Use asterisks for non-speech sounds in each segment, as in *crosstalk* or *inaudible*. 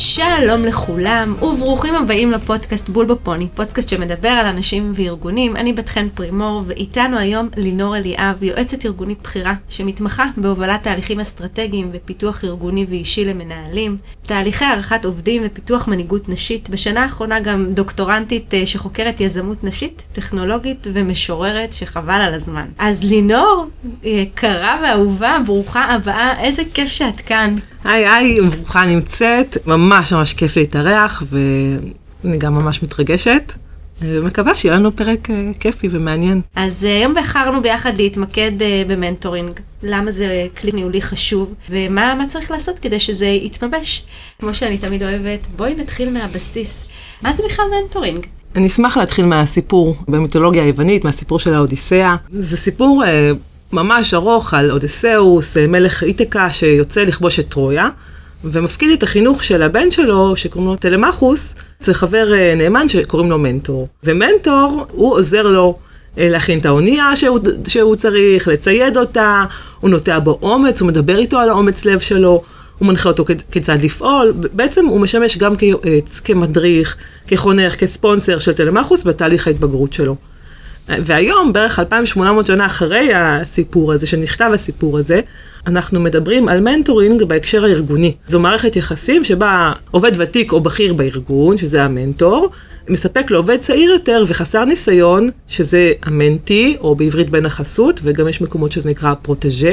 שלום לכולם, וברוכים הבאים לפודקאסט בול בפוני, פודקאסט שמדבר על אנשים וארגונים. אני בת חן פרימור, ואיתנו היום לינור אליאב, יועצת ארגונית בכירה, שמתמחה בהובלת תהליכים אסטרטגיים ופיתוח ארגוני ואישי למנהלים, תהליכי הערכת עובדים ופיתוח מנהיגות נשית. בשנה האחרונה גם דוקטורנטית אה, שחוקרת יזמות נשית, טכנולוגית ומשוררת, שחבל על הזמן. אז לינור, יקרה ואהובה, ברוכה הבאה, איזה כיף שאת כאן. היי היי, ברוכה נמצאת, ממש ממש כיף להתארח ואני גם ממש מתרגשת. ומקווה שיהיה לנו פרק אה, כיפי ומעניין. אז אה, היום בחרנו ביחד להתמקד אה, במנטורינג, למה זה כלי ניהולי חשוב, ומה צריך לעשות כדי שזה יתממש. כמו שאני תמיד אוהבת, בואי נתחיל מהבסיס. מה זה בכלל מנטורינג? אני אשמח להתחיל מהסיפור במיתולוגיה היוונית, מהסיפור של האודיסאה. זה סיפור אה, ממש ארוך על אודיסאוס, מלך איתקה שיוצא לכבוש את טרויה. ומפקיד את החינוך של הבן שלו, שקוראים לו טלמחוס, זה חבר אה, נאמן שקוראים לו מנטור. ומנטור, הוא עוזר לו אה, להכין את האונייה שהוא, שהוא צריך, לצייד אותה, הוא נוטע בו אומץ, הוא מדבר איתו על האומץ לב שלו, הוא מנחה אותו כיצד לפעול, בעצם הוא משמש גם כיועץ, כמדריך, כחונך, כספונסר של טלמחוס בתהליך ההתבגרות שלו. והיום, בערך 2,800 שנה אחרי הסיפור הזה, שנכתב הסיפור הזה, אנחנו מדברים על מנטורינג בהקשר הארגוני. זו מערכת יחסים שבה עובד ותיק או בכיר בארגון, שזה המנטור, מספק לעובד צעיר יותר וחסר ניסיון, שזה ה mentee, או בעברית בן החסות, וגם יש מקומות שזה נקרא protégé.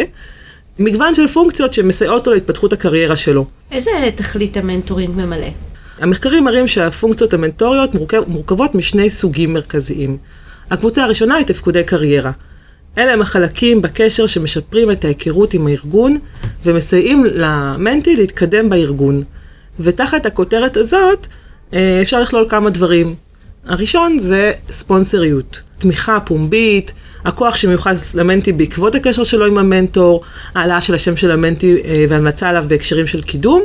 מגוון של פונקציות שמסייעות לו להתפתחות הקריירה שלו. איזה תכלית המנטורינג ממלא? המחקרים מראים שהפונקציות המנטוריות מורכב, מורכבות משני סוגים מרכזיים. הקבוצה הראשונה היא תפקודי קריירה. אלה הם החלקים בקשר שמשפרים את ההיכרות עם הארגון ומסייעים למנטי להתקדם בארגון. ותחת הכותרת הזאת אה, אפשר לכלול כמה דברים. הראשון זה ספונסריות, תמיכה פומבית, הכוח שמיוחס למנטי בעקבות הקשר שלו עם המנטור, העלאה של השם של המנטי אה, והמלצה עליו בהקשרים של קידום.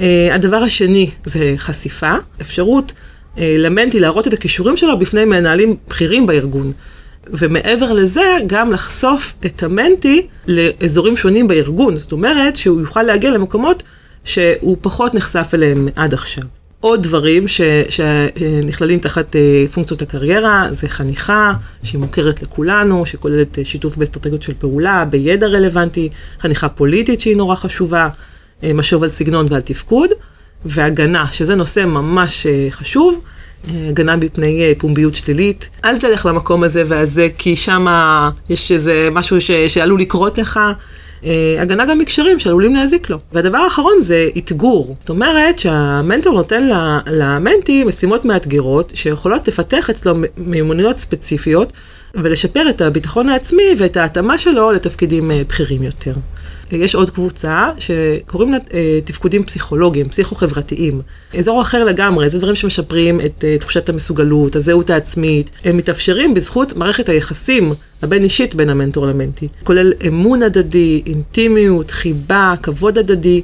אה, הדבר השני זה חשיפה, אפשרות למנטי להראות את הכישורים שלו בפני מנהלים בכירים בארגון. ומעבר לזה, גם לחשוף את המנטי לאזורים שונים בארגון. זאת אומרת, שהוא יוכל להגיע למקומות שהוא פחות נחשף אליהם עד עכשיו. עוד דברים ש, שנכללים תחת אה, פונקציות הקריירה, זה חניכה, שהיא מוכרת לכולנו, שכוללת אה, שיתוף באסטרטגיות של פעולה, בידע רלוונטי, חניכה פוליטית שהיא נורא חשובה, אה, משוב על סגנון ועל תפקוד, והגנה, שזה נושא ממש חשוב. הגנה מפני אה, פומביות שלילית. אל תלך למקום הזה והזה, כי שם יש איזה משהו ש, שעלול לקרות לך. אה, הגנה גם מקשרים שעלולים להזיק לו. והדבר האחרון זה אתגור. זאת אומרת שהמנטור נותן למנטי משימות מאתגרות שיכולות לפתח אצלו מיומנויות ספציפיות ולשפר את הביטחון העצמי ואת ההתאמה שלו לתפקידים אה, בכירים יותר. יש עוד קבוצה שקוראים לה אה, תפקודים פסיכולוגיים, פסיכו-חברתיים. אזור אחר לגמרי, זה דברים שמשפרים את אה, תחושת המסוגלות, הזהות העצמית. הם מתאפשרים בזכות מערכת היחסים הבין-אישית בין המנטור למנטי. כולל אמון הדדי, אינטימיות, חיבה, כבוד הדדי.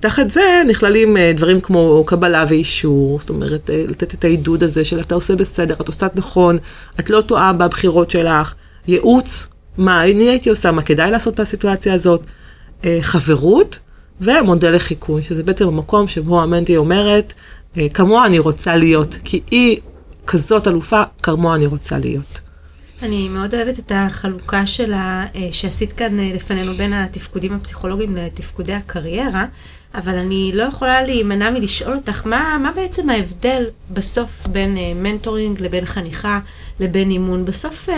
תחת זה נכללים אה, דברים כמו קבלה ואישור, זאת אומרת, לתת את העידוד הזה של אתה עושה בסדר, את עושה נכון, את לא טועה בבחירות שלך, ייעוץ, מה אני הייתי עושה, מה כדאי לעשות בסיטואציה הזאת. אה, חברות ומודל לחיקוי, שזה בעצם המקום שבו המנטי אומרת, אה, כמוה אני רוצה להיות, כי היא כזאת אלופה, כמוה אני רוצה להיות. אני מאוד אוהבת את החלוקה שלה, אה, שעשית כאן לפנינו בין התפקודים הפסיכולוגיים לתפקודי הקריירה, אבל אני לא יכולה להימנע מלשאול אותך, מה, מה בעצם ההבדל בסוף בין מנטורינג לבין חניכה לבין אימון? בסוף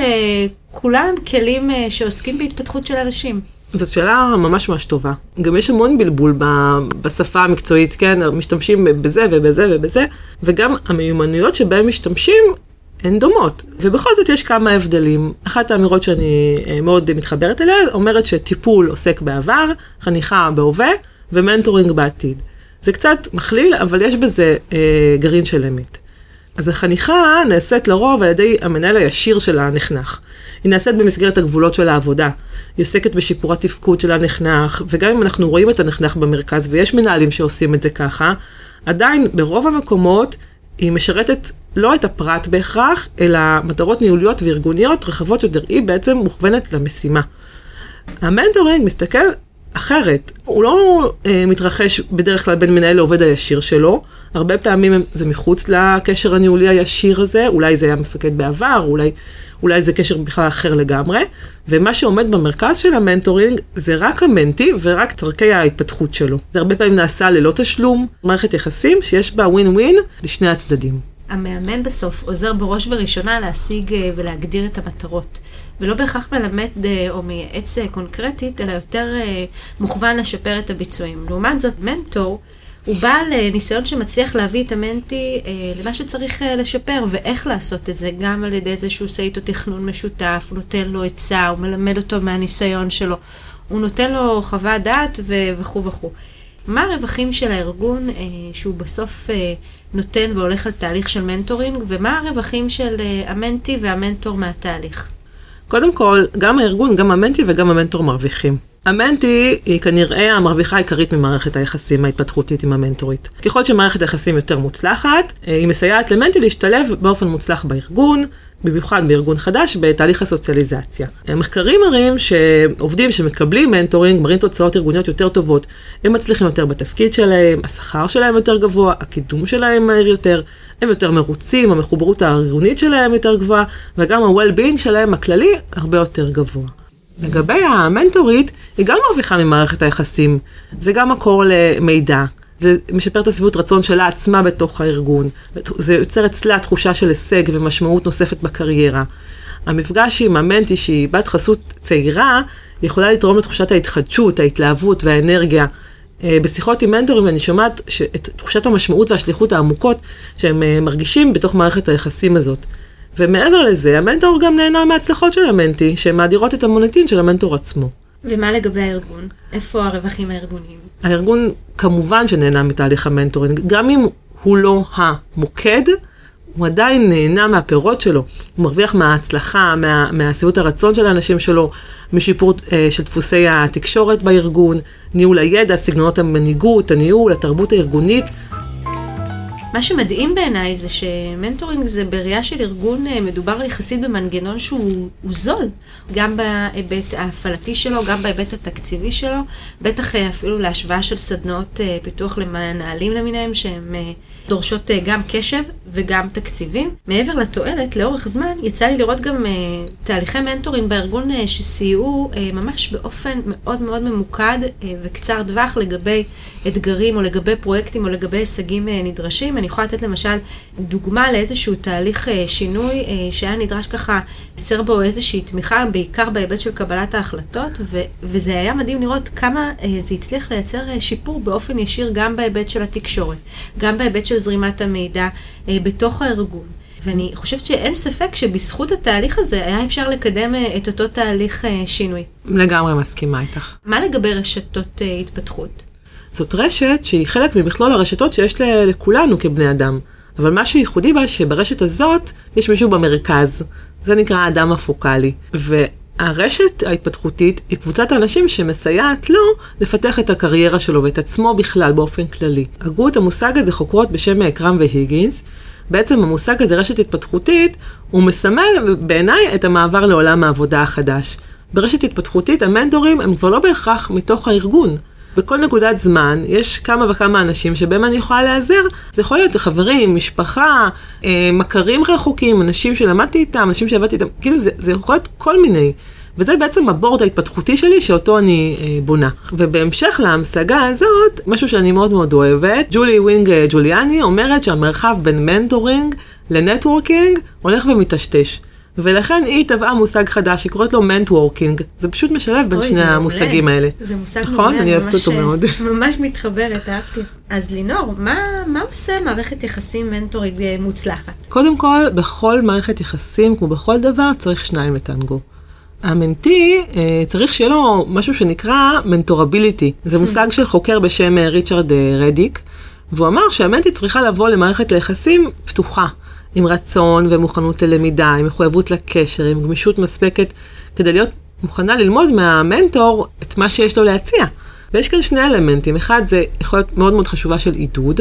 כולם כלים שעוסקים בהתפתחות של אנשים. זאת שאלה ממש ממש טובה. גם יש המון בלבול בשפה המקצועית, כן? משתמשים בזה ובזה ובזה, וגם המיומנויות שבהם משתמשים הן דומות. ובכל זאת יש כמה הבדלים. אחת האמירות שאני אה, מאוד מתחברת אליה אומרת שטיפול עוסק בעבר, חניכה בהווה ומנטורינג בעתיד. זה קצת מכליל, אבל יש בזה אה, גרעין של אמת. אז החניכה נעשית לרוב על ידי המנהל הישיר של הנחנך. היא נעשית במסגרת הגבולות של העבודה. היא עוסקת בשיפור התפקוד של הנחנך, וגם אם אנחנו רואים את הנחנך במרכז, ויש מנהלים שעושים את זה ככה, עדיין ברוב המקומות היא משרתת לא את הפרט בהכרח, אלא מטרות ניהוליות וארגוניות רחבות יותר. היא בעצם מוכוונת למשימה. המנטורינג מסתכל אחרת. הוא לא אה, מתרחש בדרך כלל בין מנהל לעובד הישיר שלו, הרבה פעמים זה מחוץ לקשר הניהולי הישיר הזה, אולי זה היה מפקד בעבר, אולי, אולי זה קשר בכלל אחר לגמרי, ומה שעומד במרכז של המנטורינג זה רק ה mentee ורק דרכי ההתפתחות שלו. זה הרבה פעמים נעשה ללא תשלום, מערכת יחסים שיש בה ווין ווין לשני הצדדים. המאמן בסוף עוזר בראש ובראשונה להשיג אה, ולהגדיר את המטרות. ולא בהכרח מלמד אה, או מייעץ אה, קונקרטית, אלא יותר מוכוון לשפר את הביצועים. לעומת זאת, מנטור הוא בעל ניסיון שמצליח להביא את המנטי למה שצריך לשפר, ואיך לעשות את זה, גם על ידי שהוא עושה איתו תכנון משותף, הוא נותן לו עצה, הוא מלמד אותו מהניסיון שלו, הוא נותן לו חוות דעת וכו' וכו'. מה הרווחים של הארגון אה, שהוא בסוף אה, נותן והולך על תהליך של מנטורינג, ומה הרווחים של אה, המנטי והמנטור מהתהליך? קודם כל, גם הארגון, גם המנטי וגם המנטור מרוויחים. המנטי היא כנראה המרוויחה העיקרית ממערכת היחסים ההתפתחותית עם המנטורית. ככל שמערכת היחסים יותר מוצלחת, אה, היא מסייעת למנטי להשתלב באופן מוצלח בארגון, במיוחד בארגון חדש, בתהליך הסוציאליזציה. מחקרים מראים שעובדים שמקבלים מנטורינג מראים תוצאות ארגוניות יותר טובות. הם מצליחים יותר בתפקיד שלהם, השכר שלהם יותר גבוה, הקידום שלהם מהיר יותר, הם יותר מרוצים, המחוברות הארגונית שלהם יותר גבוהה, וגם ה-well-being שלהם הכללי הרבה יותר גבוה. לגבי המנטורית, היא גם מרוויחה ממערכת היחסים. זה גם מקור למידע. זה משפר את הסביבות רצון שלה עצמה בתוך הארגון. זה יוצר אצלה תחושה של הישג ומשמעות נוספת בקריירה. המפגש עם המנטי שהיא בת חסות צעירה, יכולה לתרום לתחושת ההתחדשות, ההתלהבות והאנרגיה. אה, בשיחות עם מנטורים אני שומעת את תחושת המשמעות והשליחות העמוקות שהם אה, מרגישים בתוך מערכת היחסים הזאת. ומעבר לזה, המנטור גם נהנה מההצלחות של המנטי, שמאדירות את המוניטין של המנטור עצמו. ומה לגבי הארגון? איפה הרווחים הארגוניים? הארגון כמובן שנהנה מתהליך המנטורינג, גם אם הוא לא המוקד, הוא עדיין נהנה מהפירות שלו. הוא מרוויח מההצלחה, מה, מהסביבות הרצון של האנשים שלו, משיפור אה, של דפוסי התקשורת בארגון, ניהול הידע, סגנונות המנהיגות, הניהול, התרבות הארגונית. מה שמדהים בעיניי זה שמנטורינג זה בראייה של ארגון, אה, מדובר יחסית במנגנון שהוא זול, גם בהיבט ההפעלתי שלו, גם בהיבט התקציבי שלו, בטח אה, אפילו להשוואה של סדנאות אה, פיתוח למנהלים למיניהם, שהן דורשות גם קשב וגם תקציבים. מעבר לתועלת, לאורך זמן, יצא לי לראות גם תהליכי מנטורינג בארגון שסייעו ממש באופן מאוד מאוד ממוקד וקצר טווח לגבי אתגרים או לגבי פרויקטים או לגבי הישגים נדרשים. אני יכולה לתת למשל דוגמה לאיזשהו תהליך אה, שינוי אה, שהיה נדרש ככה לייצר בו איזושהי תמיכה, בעיקר בהיבט של קבלת ההחלטות, ו- וזה היה מדהים לראות כמה אה, זה הצליח לייצר שיפור באופן ישיר גם בהיבט של התקשורת, גם בהיבט של זרימת המידע בתוך הארגון. ואני חושבת שאין ספק שבזכות התהליך הזה היה אפשר לקדם את אותו תהליך שינוי. לגמרי מסכימה איתך. מה לגבי רשתות התפתחות? זאת רשת שהיא חלק ממכלול הרשתות שיש לכולנו כבני אדם. אבל מה שייחודי בה, שברשת הזאת יש מישהו במרכז. זה נקרא האדם הפוקאלי. והרשת ההתפתחותית היא קבוצת האנשים שמסייעת לו לפתח את הקריירה שלו ואת עצמו בכלל באופן כללי. הגו את המושג הזה חוקרות בשם קרם והיגינס. בעצם המושג הזה, רשת התפתחותית, הוא מסמל בעיניי את המעבר לעולם העבודה החדש. ברשת התפתחותית המנטורים הם כבר לא בהכרח מתוך הארגון. בכל נקודת זמן יש כמה וכמה אנשים שבהם אני יכולה להיעזר. זה יכול להיות חברים, משפחה, אה, מכרים רחוקים, אנשים שלמדתי איתם, אנשים שעבדתי איתם, כאילו זה, זה יכול להיות כל מיני. וזה בעצם ה board ההתפתחותי שלי שאותו אני אה, בונה. ובהמשך להמשגה הזאת, משהו שאני מאוד מאוד אוהבת, ג'ולי ווינקל אה, ג'וליאני אומרת שהמרחב בין מנטורינג ל networking הולך ומטשטש. ולכן היא טבעה מושג חדש, היא קוראת לו mentworking. זה פשוט משלב בין שני המושגים האלה. זה מושג נכון? מעולה. נכון? אני אוהבת אותו מאוד. *laughs* ממש מתחברת, אהבתי. אז לינור, מה, מה עושה מערכת יחסים מנטורית אה, מוצלחת? קודם כל, בכל מערכת יחסים, כמו בכל דבר, צריך שניים לטנגו. ה mentee, אה, צריך שיהיה לו משהו שנקרא mentorability. זה *laughs* מושג של חוקר בשם אה, ריצ'רד רדיק, והוא אמר שהמנטי צריכה לבוא למערכת ליחסים פתוחה. עם רצון ומוכנות ללמידה, עם מחויבות לקשר, עם גמישות מספקת, כדי להיות מוכנה ללמוד מהמנטור את מה שיש לו להציע. ויש כאן שני אלמנטים, אחד זה יכול להיות מאוד מאוד חשובה של עידוד,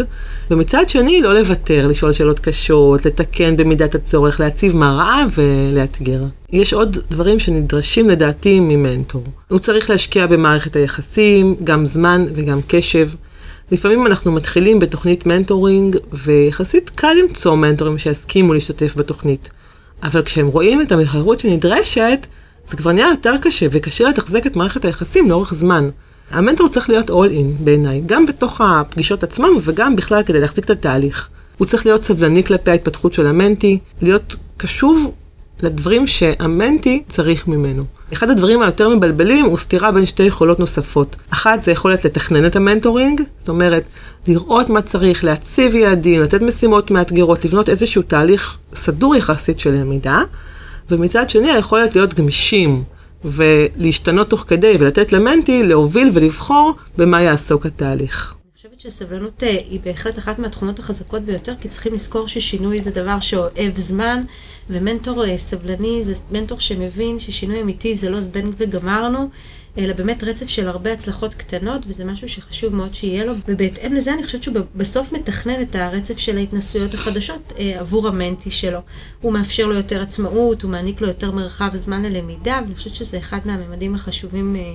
ומצד שני לא לוותר, לשאול שאלות קשות, לתקן במידת הצורך, להציב מראה ולאתגר. יש עוד דברים שנדרשים לדעתי ממנטור. הוא צריך להשקיע במערכת היחסים, גם זמן וגם קשב. לפעמים אנחנו מתחילים בתוכנית מנטורינג, ויחסית קל למצוא מנטורים שיסכימו להשתתף בתוכנית. אבל כשהם רואים את המחויבות שנדרשת, זה כבר נהיה יותר קשה, וקשה לתחזק את מערכת היחסים לאורך זמן. המנטור צריך להיות all in בעיניי, גם בתוך הפגישות עצמם וגם בכלל כדי להחזיק את התהליך. הוא צריך להיות סבלני כלפי ההתפתחות של ה mentee, להיות קשוב לדברים שה mentee צריך ממנו. אחד הדברים היותר מבלבלים הוא סתירה בין שתי יכולות נוספות. אחת זה יכולת לתכנן את המנטורינג, זאת אומרת, לראות מה צריך, להציב יעדים, לתת משימות מאתגרות, לבנות איזשהו תהליך סדור יחסית של למידה, ומצד שני היכולת להיות גמישים ולהשתנות תוך כדי ולתת למנטי להוביל ולבחור במה יעסוק התהליך. אני חושבת שסבלנות אה, היא בהחלט אחת מהתכונות החזקות ביותר, כי צריכים לזכור ששינוי זה דבר שאוהב זמן, ומנטור אה, סבלני זה מנטור שמבין ששינוי אמיתי זה לא זבנג וגמרנו, אלא באמת רצף של הרבה הצלחות קטנות, וזה משהו שחשוב מאוד שיהיה לו. ובהתאם לזה אני חושבת שהוא בסוף מתכנן את הרצף של ההתנסויות החדשות אה, עבור המנטי שלו. הוא מאפשר לו יותר עצמאות, הוא מעניק לו יותר מרחב זמן ללמידה, ואני חושבת שזה אחד מהממדים החשובים אה,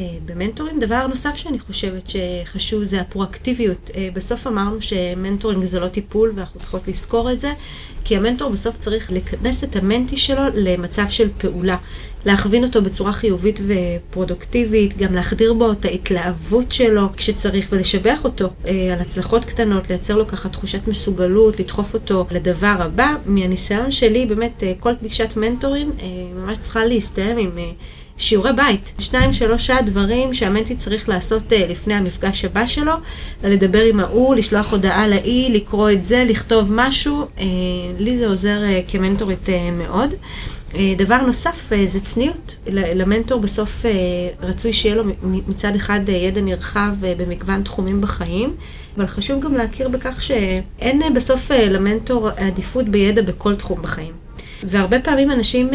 אה, במנטורים. דבר נוסף שאני חושבת שחשוב זה הפרואקטיביות. אה, בסוף אמרנו שמנטורינג זה לא טיפול, ואנחנו צריכות לזכור את זה, כי המנטור בסוף צריך לכנס את המנטי שלו למצב של פעולה. להכווין אותו בצורה חיובית ופרודוקטיבית, גם להחדיר בו את ההתלהבות שלו כשצריך ולשבח אותו אה, על הצלחות קטנות, לייצר לו ככה תחושת מסוגלות, לדחוף אותו לדבר הבא. מהניסיון שלי, באמת, אה, כל פגישת מנטורים אה, ממש צריכה להסתיים עם... אה, שיעורי בית, שניים שלושה דברים שהמנטי צריך לעשות uh, לפני המפגש הבא שלו, לדבר עם ההוא, לשלוח הודעה לאי, לקרוא את זה, לכתוב משהו, uh, לי זה עוזר uh, כמנטורית מאוד. אה, דבר נוסף אה, זה צניעות. למנטור בסוף אה, רצוי שיהיה לו מצד אחד ידע נרחב במגוון תחומים בחיים, אבל חשוב גם להכיר בכך שאין בסוף למנטור עדיפות בידע בכל תחום בחיים. והרבה פעמים אנשים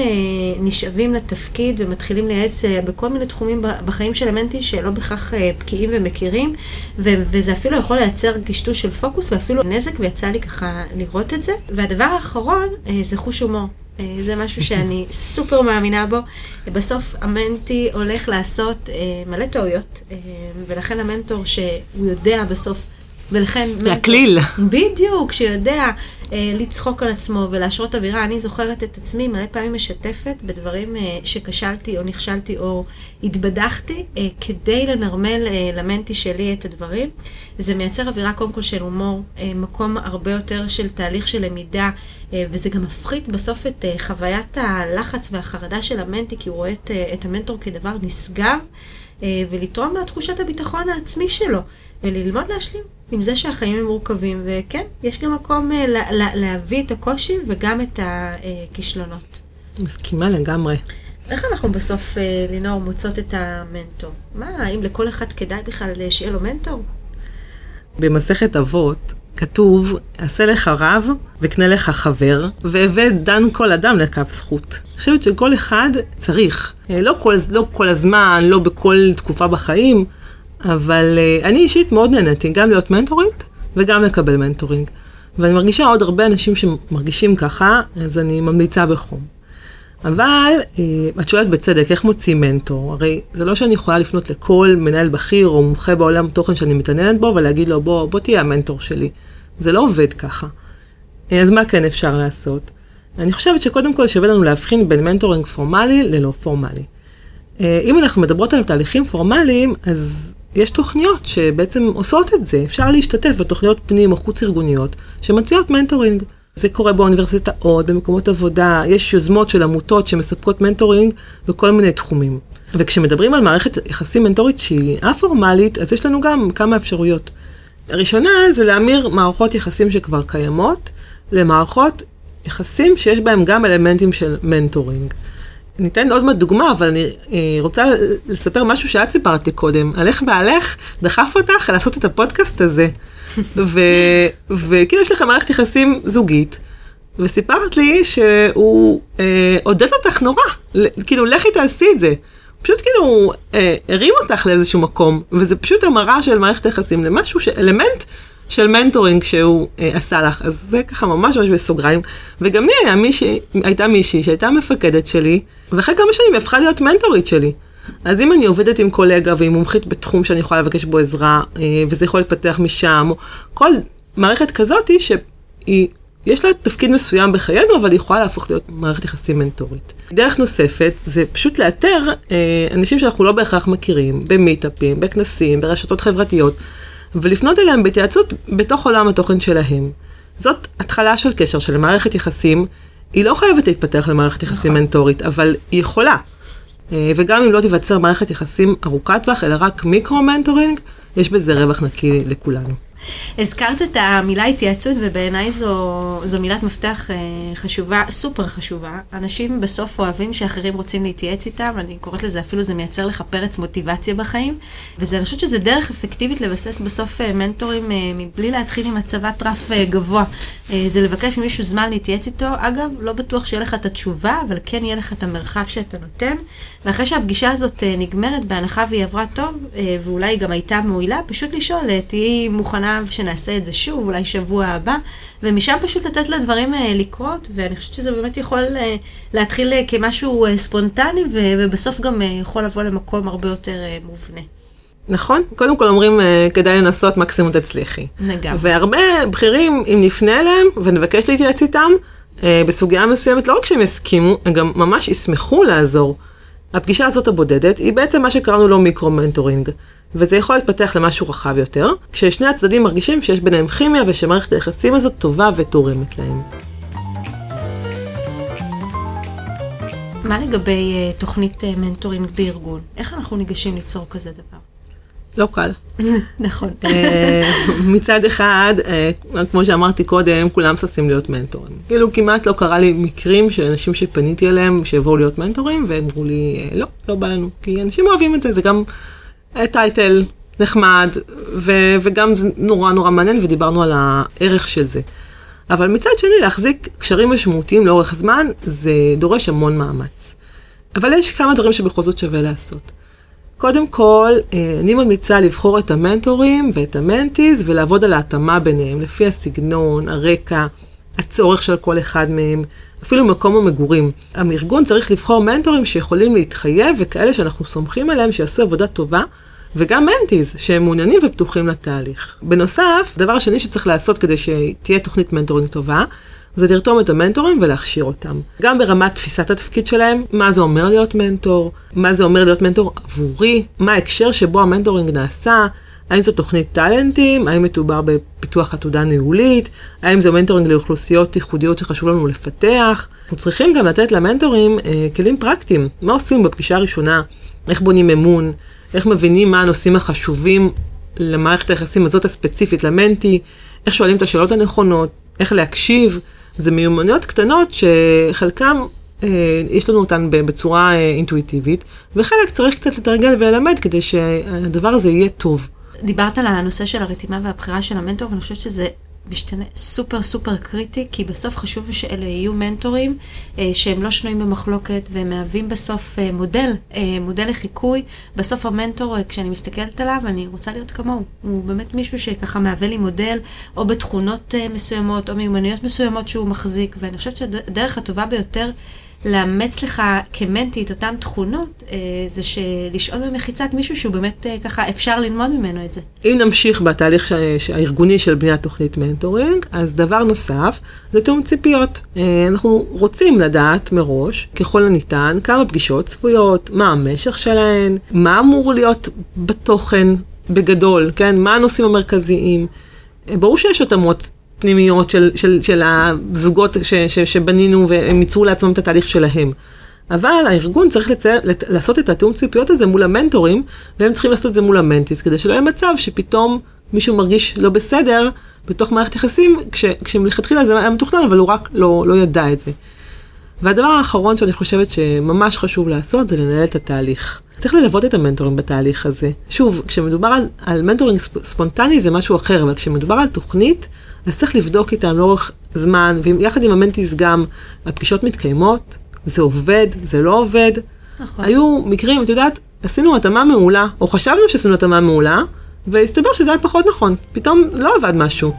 נשאבים לתפקיד ומתחילים לייעץ בכל מיני תחומים בחיים של המנטים שלא בהכרח בקיאים ומכירים, וזה אפילו יכול לייצר טשטוש של פוקוס ואפילו נזק, ויצא לי ככה לראות את זה. והדבר האחרון זה חוש הומור. אה, זה משהו שאני *laughs* סופר מאמינה בו. בסוף המנטי הולך לעשות אה, מלא טעויות, אה, ולכן המנטור שהוא יודע בסוף, ולכן... להקליל. בדיוק, שיודע אה, לצחוק על עצמו ולהשרות אווירה. אני זוכרת את עצמי מלא פעמים משתפת בדברים אה, שכשלתי או נכשלתי או התבדחתי, אה, כדי לנרמל אה, למנטי שלי את הדברים. זה מייצר אווירה קודם כל של הומור, אה, מקום הרבה יותר של תהליך של למידה, אה, וזה גם מפחית בסוף את אה, חוויית הלחץ והחרדה של המנטי, כי הוא רואה את, אה, את המנטור כדבר נשגב, אה, ולתרום לתחושת הביטחון העצמי שלו, וללמוד להשלים עם זה שהחיים הם מורכבים, וכן, יש גם מקום אה, לה, לה, להביא את הקושי וגם את הכישלונות. מסכימה לגמרי. איך אנחנו בסוף, אה, לינור, מוצאות את המנטור? מה, האם לכל אחד כדאי בכלל שיהיה לו מנטור? במסכת אבות כתוב, עשה לך רב וקנה לך חבר, והבא דן כל אדם לקו זכות. אני חושבת שכל אחד צריך, אה, לא כל, לא כל הזמן, לא בכל תקופה בחיים, אבל uh, אני אישית מאוד נהניתי גם להיות מנטורית וגם לקבל מנטורינג. ואני מרגישה עוד הרבה אנשים שמרגישים ככה, אז אני ממליצה בחום. אבל uh, את שואלת בצדק, איך מוצאים מנטור? הרי זה לא שאני יכולה לפנות לכל מנהל בכיר או מומחה בעולם תוכן שאני מתעניינת בו ולהגיד לו, בוא, בוא תהיה המנטור שלי. זה לא עובד ככה. אה, אז מה כן אפשר לעשות? אני חושבת שקודם כל שווה לנו להבחין בין מנטורינג פורמלי ללא פורמלי. אם אנחנו מדברות על תהליכים פורמליים, אז יש תוכניות שבעצם עושות את זה. אפשר להשתתף בתוכניות פנים או חוץ ארגוניות שמציעות מנטורינג. זה קורה באוניברסיטאות, במקומות עבודה, יש יוזמות של עמותות שמספקות מנטורינג בכל מיני תחומים. וכשמדברים על מערכת יחסים מנטורית שהיא א-פורמלית, אז יש לנו גם כמה אפשרויות. הראשונה זה להמיר מערכות יחסים שכבר קיימות למערכות יחסים שיש בהם גם אלמנטים של מנטורינג. ניתן עוד מעט דוגמה, אבל אני אה, רוצה לספר משהו שאת סיפרת לי קודם. על איך בעלך דחף אותך לעשות את הפודקאסט הזה. וכאילו יש לך מערכת יחסים זוגית, וסיפרת לי שהוא אה, עודד אותך נורא, כאילו לכי תעשי את זה. פשוט כאילו אה, הרים אותך לאיזשהו מקום, וזה פשוט המרה של מערכת היחסים למשהו, אלמנט של מנטורינג שהוא אה, עשה לך, אז זה ככה ממש ממש בסוגריים. וגם לי היה מישהי, הייתה מישהי שהייתה מפקדת שלי, ואחרי כמה שנים היא הפכה להיות מנטורית שלי. אז אם אני עובדת עם קולגה והיא מומחית בתחום שאני יכולה לבקש בו עזרה, אה, וזה יכול להתפתח משם, כל מערכת כזאתי שהיא... יש לה תפקיד מסוים בחיינו, אבל היא יכולה להפוך להיות מערכת יחסים מנטורית. דרך נוספת זה פשוט לאתר אה, אנשים שאנחנו לא בהכרח מכירים, במיטאפים, בכנסים, ברשתות חברתיות, ולפנות אליהם בהתייעצות בתוך עולם התוכן שלהם. זאת התחלה של קשר של מערכת יחסים, היא לא חייבת להתפתח למערכת יחסים נכון. מנטורית, אבל היא יכולה. אה, וגם אם לא תיווצר מערכת יחסים ארוכת טווח, אלא רק מיקרו-מנטורינג, יש בזה רווח נקי לכולנו. הזכרת את המילה התייעצות, ובעיניי זו, זו מילת מפתח אה, חשובה, סופר חשובה. אנשים בסוף אוהבים שאחרים רוצים להתייעץ איתם, אני קוראת לזה אפילו, זה מייצר לך פרץ מוטיבציה בחיים, ואני חושבת שזה דרך אפקטיבית לבסס בסוף אה, מנטורים מבלי להתחיל עם הצבת רף גבוה. זה לבקש ממישהו זמן להתייעץ איתו. אגב, לא בטוח שיהיה לך את התשובה, אבל כן יהיה לך את המרחב שאתה נותן. ואחרי שהפגישה הזאת נגמרת, בהנחה והיא עברה טוב, ואולי היא גם הייתה מועילה, פשוט לשאול, תהיי מוכנה שנעשה את זה שוב, אולי שבוע הבא, ומשם פשוט לתת לדברים לקרות, ואני חושבת שזה באמת יכול להתחיל כמשהו ספונטני, ובסוף גם יכול לבוא למקום הרבה יותר מובנה. נכון, קודם כל אומרים כדאי לנסות מקסימום תצליחי. לגמרי. והרבה בכירים, אם נפנה אליהם ונבקש להתייעץ איתם, בסוגיה מסוימת, לא רק שהם יסכימו, הם גם ממש ישמחו לעזור. הפגישה הזאת הבודדת היא בעצם מה שקראנו לו מיקרו-מנטורינג, וזה יכול להתפתח למשהו רחב יותר, כששני הצדדים מרגישים שיש ביניהם כימיה ושמערכת היחסים הזאת טובה ותורמת להם. מה לגבי אה, תוכנית אה, מנטורינג בארגון? איך אנחנו ניגשים ליצור כזה דבר? לא קל. *laughs* נכון. מצד אחד, כמו שאמרתי קודם, כולם ששים להיות מנטורים. כאילו כמעט לא קרה לי מקרים של אנשים שפניתי אליהם שיבואו להיות מנטורים, והם אמרו לי, לא, לא בא לנו, כי אנשים אוהבים את זה, זה גם title נחמד, ו- וגם נורא נורא מעניין, ודיברנו על הערך של זה. אבל מצד שני, להחזיק קשרים משמעותיים לאורך זמן, זה דורש המון מאמץ. אבל יש כמה דברים שבכל זאת שווה לעשות. קודם כל, אה, אני ממליצה לבחור את המנטורים ואת ה mentees ולעבוד על ההתאמה ביניהם, לפי הסגנון, הרקע, הצורך של כל אחד מהם, אפילו מקום המגורים. הארגון צריך לבחור מנטורים שיכולים להתחייב וכאלה שאנחנו סומכים עליהם שיעשו עבודה טובה. וגם mentees שהם מעוניינים ופתוחים לתהליך. בנוסף, דבר שני שצריך לעשות כדי שתהיה תוכנית מנטורינג טובה, זה לרתום את המנטורים ולהכשיר אותם. גם ברמת תפיסת התפקיד שלהם, מה זה אומר להיות מנטור, מה זה אומר להיות מנטור עבורי, מה ההקשר שבו המנטורינג נעשה, האם זו תוכנית טאלנטים, האם מדובר בפיתוח עתודה ניהולית, האם זה מנטורינג לאוכלוסיות ייחודיות שחשוב לנו לפתח. אנחנו צריכים גם לתת למנטורים אה, כלים פרקטיים, מה עושים בפגישה הראשונה, איך בונים אמון, איך מבינים מה הנושאים החשובים למערכת היחסים הזאת הספציפית, ל mentee, איך שואלים את השאלות הנכונות, איך להקשיב. זה מיומנויות קטנות שחלקם אה, יש לנו אותן בצורה אה, אינטואיטיבית, וחלק צריך קצת לתרגל וללמד כדי שהדבר הזה יהיה טוב. דיברת על הנושא של הרתימה והבחירה של המנטור, ואני חושבת שזה משתנה סופר סופר קריטי, כי בסוף חשוב שאלה יהיו מנטורים אה, שהם לא שנויים במחלוקת והם מהווים בסוף אה, מודל, אה, מודל לחיקוי. בסוף המנטור, אה, כשאני מסתכלת עליו, אני רוצה להיות כמוהו. הוא באמת מישהו שככה מהווה לי מודל, או בתכונות אה, מסוימות, או מיומנויות מסוימות שהוא מחזיק, ואני חושבת שהדרך הטובה ביותר לאמץ לך כמנטי את אותן תכונות, אה, זה לשאול במחיצת מישהו שהוא באמת אה, ככה אפשר ללמוד ממנו את זה. אם נמשיך בתהליך הארגוני של בניית תוכנית מנטורינג, אז דבר נוסף זה תיאום ציפיות. אה, אנחנו רוצים לדעת מראש, ככל הניתן, כמה פגישות צפויות, מה המשך שלהן, מה אמור להיות בתוכן בגדול, כן? מה הנושאים המרכזיים. ברור שיש התאמות פנימיות של, של, של הזוגות ש, ש, שבנינו והם ייצרו לעצמם את התהליך שלהם. אבל הארגון צריך לצייר, לעשות את התיאום ציפיות הזה מול המנטורים, והם צריכים לעשות את זה מול המנטיס, כדי שלא יהיה מצב שפתאום מישהו מרגיש לא בסדר בתוך מערכת יחסים, כש, כשמלכתחילה זה היה מתוכנן, אבל הוא רק לא, לא ידע את זה. והדבר האחרון שאני חושבת שממש חשוב לעשות, זה לנהל את התהליך. צריך ללוות את המנטורים בתהליך הזה. שוב, כשמדובר על, על מנטורינג ספונטני זה משהו אחר, אבל כשמדובר על תוכנית, אז צריך לבדוק איתם לאורך זמן, ויחד עם המנטיס גם, הפגישות מתקיימות, זה עובד, זה לא עובד. נכון. היו מקרים, את יודעת, עשינו התאמה מעולה, או חשבנו שעשינו התאמה מעולה, והסתבר שזה היה פחות נכון. פתאום לא עבד משהו.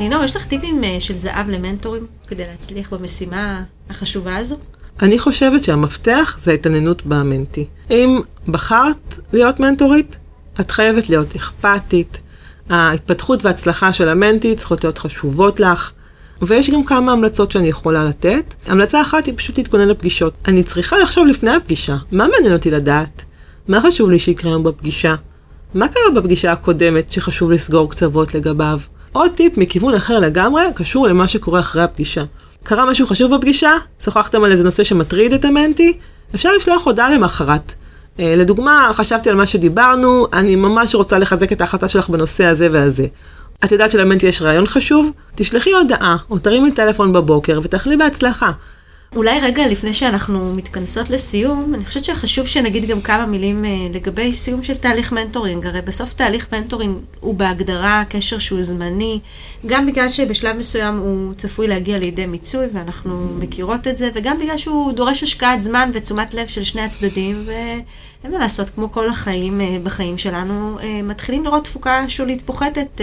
לינור, יש לך טיפים אה, של זהב למנטורים כדי להצליח במשימה החשובה הזו? אני חושבת שהמפתח זה ההתעניינות במנטי. אם בחרת להיות מנטורית, את חייבת להיות אכפתית. ההתפתחות וההצלחה של המנטי צריכות להיות חשובות לך. ויש גם כמה המלצות שאני יכולה לתת. המלצה אחת היא פשוט להתכונן לפגישות. אני צריכה לחשוב לפני הפגישה, מה מעניין אותי לדעת? מה חשוב לי שיקרה היום בפגישה? מה קרה בפגישה הקודמת שחשוב לסגור קצוות לגביו? עוד טיפ מכיוון אחר לגמרי, קשור למה שקורה אחרי הפגישה. קרה משהו חשוב בפגישה? שוחחתם על איזה נושא שמטריד את המנטי? אפשר לשלוח הודעה למחרת. אה, לדוגמה, חשבתי על מה שדיברנו, אני ממש רוצה לחזק את ההחלטה שלך בנושא הזה והזה. את יודעת של mentee יש ריאיון חשוב? תשלחי הודעה, או תרימי טלפון בבוקר ותאחלי בהצלחה. אולי רגע לפני שאנחנו מתכנסות לסיום, אני חושבת שחשוב שנגיד גם כמה מילים אה, לגבי סיום של תהליך מנטורינג. הרי בסוף תהליך מנטורינג הוא בהגדרה קשר שהוא זמני, גם בגלל שבשלב מסוים הוא צפוי להגיע לידי מיצוי, ואנחנו מכירות את זה, וגם בגלל שהוא דורש השקעת זמן ותשומת לב של שני הצדדים, ואין מה לעשות, כמו כל החיים אה, בחיים שלנו, אה, מתחילים לראות תפוקה שולית פוחתת,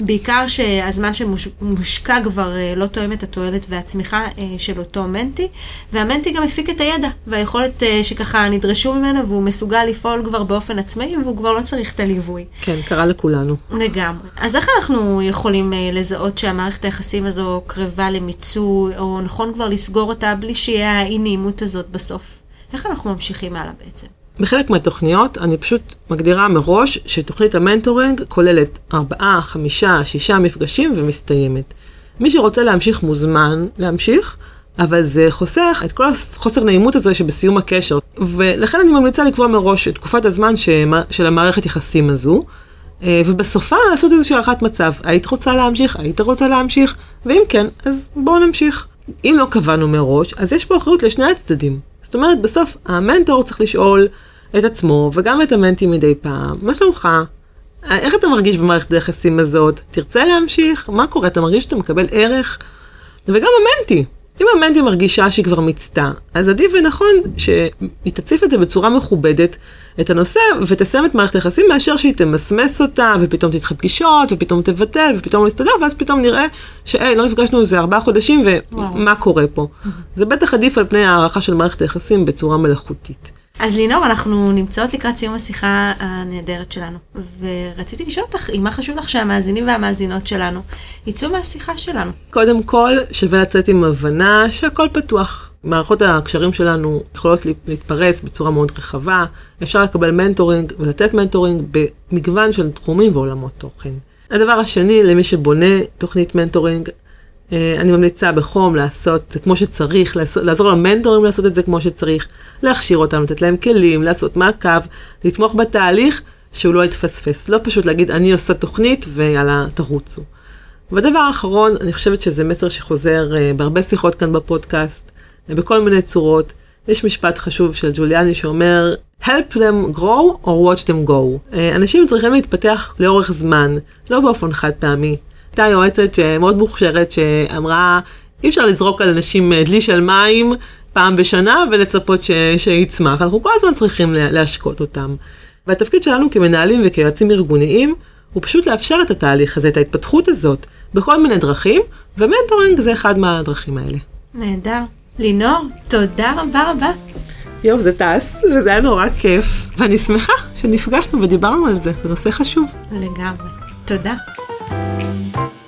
בעיקר שהזמן שמושקע כבר לא תואם את התועלת והצמיחה של אותו מנטי. המנטי, והמנטי גם הפיק את הידע והיכולת uh, שככה נדרשו ממנו, והוא מסוגל לפעול כבר באופן עצמאי, והוא כבר לא צריך את הליווי. כן, קרה לכולנו. לגמרי. אז איך אנחנו יכולים uh, לזהות שהמערכת היחסים הזו קרבה למיצוי, או נכון כבר לסגור אותה בלי שיהיה האי נעימות הזאת בסוף? איך אנחנו ממשיכים הלאה בעצם? בחלק מהתוכניות אני פשוט מגדירה מראש שתוכנית המנטורינג כוללת ארבעה, חמישה, שישה מפגשים ומסתיימת. מי שרוצה להמשיך מוזמן להמשיך, אבל זה חוסך את כל החוסר נעימות הזה שבסיום הקשר. ולכן אני ממליצה לקבוע מראש את תקופת הזמן של המערכת יחסים הזו, אה, ובסופה לעשות איזושהי הערכת מצב. היית רוצה להמשיך? היית רוצה להמשיך? ואם כן, אז בואו נמשיך. אם לא קבענו מראש, אז יש פה אחריות לשני הצדדים. זאת אומרת, בסוף המנטור צריך לשאול את עצמו, וגם את המנטי מדי פעם, מה שלומך? איך אתה מרגיש במערכת היחסים הזאת? תרצה להמשיך? מה קורה? אתה מרגיש שאתה מקבל ערך? וגם המנטי, אם המנטי מרגישה שהיא כבר מיצתה, אז עדיף ונכון שהיא תציף את זה בצורה מכובדת, את הנושא, ותסיים את מערכת היחסים, מאשר שהיא תמסמס אותה, ופתאום תדחה פגישות, ופתאום תבטל, ופתאום יסתדר, ואז פתאום נראה שהי, לא נפגשנו איזה ארבעה חודשים, ומה קורה פה. זה בטח עדיף על פני הערכה של מערכת היחסים בצורה מלאכותית. אז לינור, אנחנו נמצאות לקראת סיום השיחה הנהדרת שלנו, ורציתי לשאול אותך, אם מה חשוב לך שהמאזינים והמאזינות שלנו יצאו מהשיחה שלנו? קודם כל, שווה לצאת עם הבנה שהכל פתוח. מערכות הקשרים שלנו יכולות להתפרס בצורה מאוד רחבה, אפשר לקבל מנטורינג ולתת מנטורינג במגוון של תחומים ועולמות תוכן. הדבר השני, למי שבונה תוכנית מנטורינג, אני ממליצה בחום לעשות כמו שצריך, לעזור למנטורים לעשות את זה כמו שצריך, להכשיר אותם, לתת להם כלים, לעשות מעקב, לתמוך בתהליך שהוא לא יתפספס. לא פשוט להגיד, אני עושה תוכנית ויאללה, תרוצו. והדבר האחרון, אני חושבת שזה מסר שחוזר uh, בהרבה שיחות כאן בפודקאסט, uh, בכל מיני צורות. יש משפט חשוב של ג'וליאני שאומר, help them grow or watch them go. אנשים צריכים להתפתח לאורך זמן, לא באופן חד פעמי. הייתה יועצת מאוד מוכשרת שאמרה, אי אפשר לזרוק על אנשים אה, דלי של מים פעם בשנה ולצפות ש... שיצמח, אנחנו כל הזמן צריכים להשקות אותם. והתפקיד שלנו כמנהלים וכיועצים ארגוניים הוא פשוט לאפשר את התהליך הזה, את ההתפתחות הזאת, בכל מיני דרכים, ומנטורינג זה אחד מהדרכים האלה. נהדר. לינור, תודה רבה רבה. יואו, זה טס, וזה היה נורא כיף, ואני שמחה שנפגשנו ודיברנו על זה, זה נושא חשוב. לגמרי. תודה. Bye.